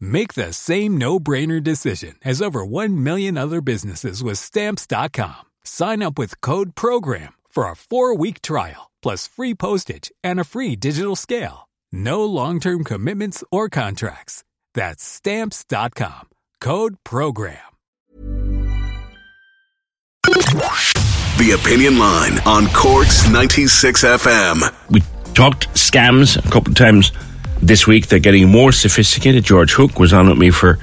Make the same no-brainer decision as over 1 million other businesses with stamps.com. Sign up with code program for a 4-week trial plus free postage and a free digital scale. No long-term commitments or contracts. That's stamps.com. Code program. The Opinion Line on Corks 96 FM. we talked scams a couple of times this week. They're getting more sophisticated. George Hook was on with me for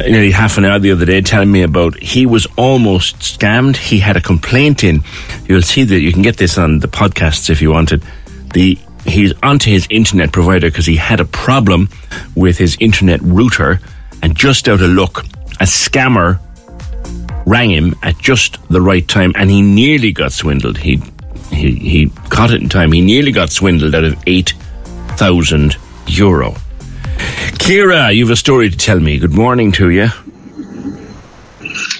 nearly half an hour the other day telling me about he was almost scammed. He had a complaint in. You'll see that you can get this on the podcasts if you wanted. The he's onto his internet provider because he had a problem with his internet router and just out of luck, a scammer rang him at just the right time and he nearly got swindled. He he he caught it in time. He nearly got swindled out of eight thousand euro. Clara, you have a story to tell me. Good morning to you.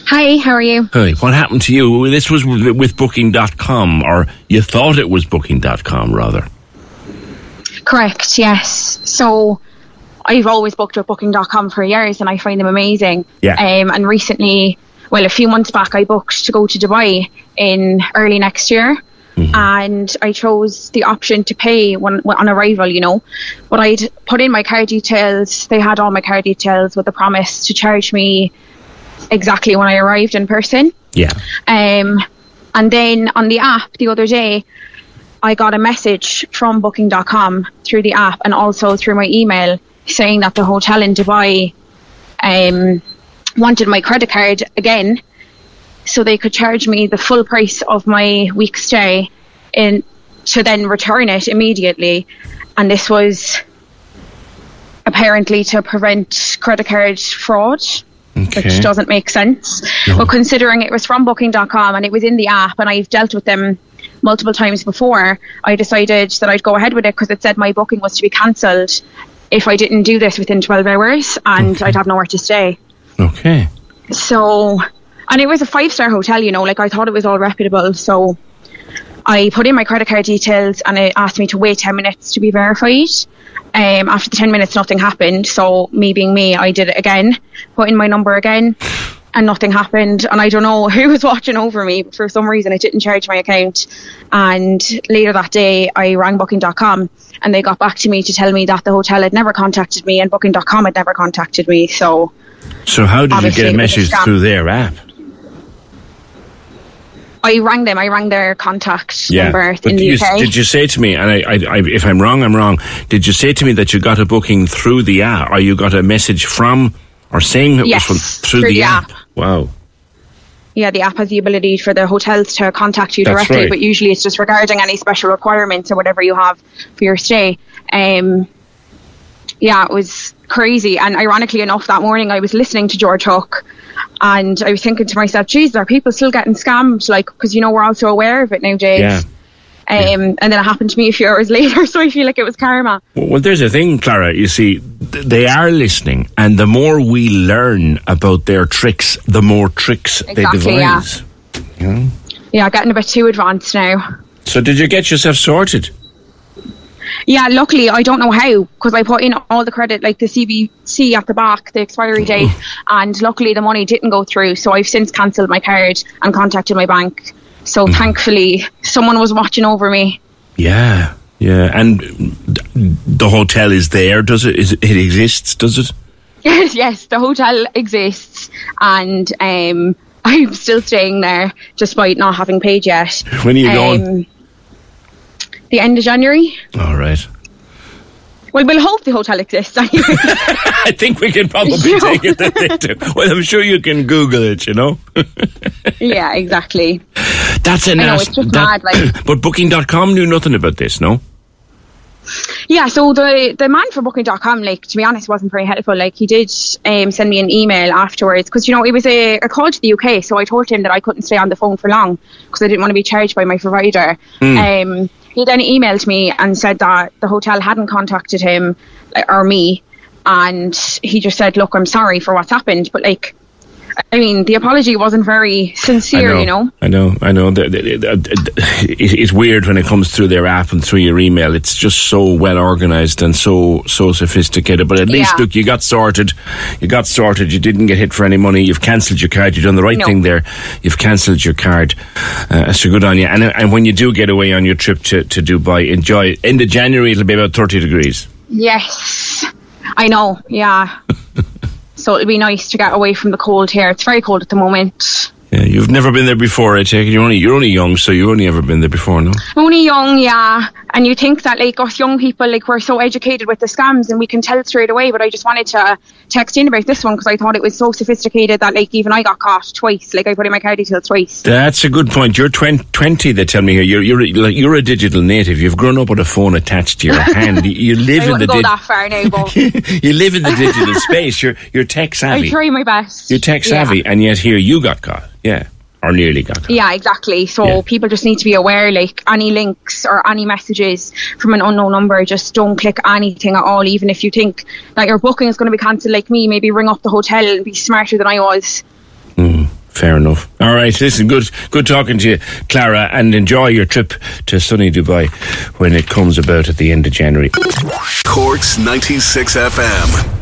Hi, how are you? Hey, what happened to you? This was with with Booking.com, or you thought it was Booking.com, rather. Correct, yes. So I've always booked with booking.com for years and I find them amazing. Yeah. Um, and recently, well, a few months back, I booked to go to Dubai in early next year. And I chose the option to pay when, on arrival, you know. But I'd put in my card details. They had all my card details with the promise to charge me exactly when I arrived in person. Yeah. Um, and then on the app the other day, I got a message from Booking.com through the app and also through my email saying that the hotel in Dubai um, wanted my credit card again so they could charge me the full price of my week stay in to then return it immediately. And this was apparently to prevent credit card fraud Okay. which doesn't make sense. But considering it was from Booking.com and it was in the app, and I've dealt with them multiple times before, I decided that I'd go ahead with it because it said my booking was to be cancelled if I didn't do this within 12 hours and I'd have nowhere to stay. Okay. So, and it was a five star hotel, you know, like I thought it was all reputable. So I put in my credit card details and it asked me to wait 10 minutes to be verified. Um, after the 10 minutes, nothing happened. So, me being me, I did it again, put in my number again, and nothing happened. And I don't know who was watching over me, but for some reason, it didn't charge my account. And later that day, I rang booking.com and they got back to me to tell me that the hotel had never contacted me and booking.com had never contacted me. So, So how did you get a was a message through their app? I rang them. I rang their contact number But in the you, UK. did you say to me, and I, I, I, if I'm wrong, I'm wrong. Did you say to me that you got a booking through the app, or you got a message from, or saying it Yes, was from through, through the, the app? app. Wow. yeah, the app has the ability for the hotels to contact you That's directly, right. but usually it's just regarding any special requirements or whatever you have for your stay. Um, yeah, it was crazy. And ironically enough, that morning I was listening to George Hook and I was thinking to myself, geez, are people still getting scammed? Like, because, you know, we're all so aware of it nowadays. Yeah. Um, And then it happened to me a few hours later, so I feel like it was karma. Well, there's a thing, Clara. You see, th- they are listening, and the more we learn about their tricks, the more tricks Exactly, they yeah. devise. Yeah, getting a bit too advanced now. So, did you get yourself sorted? Yeah, luckily I don't know how because I put in all the credit, like the CVC at the back, the expiry date, mm-hmm. and luckily the money didn't go through. So I've since cancelled my card and contacted my bank. So mm-hmm. thankfully, someone was watching over me. Yeah, yeah. And the hotel is there. Does it? Is it, it exists? Does it? Yes, yes, the hotel exists, and um, I'm still staying there despite not having paid yet. When are you going? Um, The end of January. All right. Well, we'll hope the hotel exists. I think we can probably take it that they do. Well, I'm sure you can Google it. You know. yeah, exactly. That's a nasty. it's just mad, like- but Booking.com knew nothing about this. No. Yeah, so the the man for Booking.com, like to be honest, wasn't very helpful. Like he did um, send me an email afterwards because you know it was a, a call to the UK, so I told him that I couldn't stay on the phone for long because I didn't want to be charged by my provider. Um, he then emailed me and said that the hotel hadn't contacted him or me, and he just said, "Look, I'm sorry for what's happened," but like. I mean, the apology wasn't very sincere, you know. I know, I know. It's weird when it comes through their app and through your email. It's just so well organized and so so sophisticated. But at least, Yeah. look, you got sorted. You got sorted. You didn't get hit for any money. You've cancelled your card. You've done the right No. thing there. You've cancelled your card. Uh, so good on you. And and when you do get away on your trip to, to Dubai, enjoy. it. End of January, it'll be about thirty degrees. Yes, I know. Yeah. so it'll be nice to get away from the cold here. It's very cold at the moment. Yeah, you've never been there before. Eh, I take it. You're only you're only young, so you've only ever been there before, no? Only young, yeah. And you think that like us young people, like we're so educated with the scams and we can tell straight away. But I just wanted to text in about this one because I thought it was so sophisticated that like even I got caught twice. Like I put in my card details twice. That's a good point. You're 20, 20 they tell me here. You're you're like you're a digital native. You've grown up with a phone attached to your hand. You, live in the wouldn't go dig- that far now, but you live in the digital space. You're you're tech savvy. I try my best. You're tech Yeah. savvy, and yet here you got caught. Yeah, or nearly got caught. Yeah, exactly. So Yeah. people just need to be aware, like any links or any messages from an unknown number, just don't click anything at all. Even if you think that your booking is going to be cancelled, like me, maybe ring up the hotel and be smarter than I was. Hmm, fair enough. All right, listen, good good talking to you, Clara, and enjoy your trip to sunny Dubai when it comes about at the end of January. Corks 96 FM.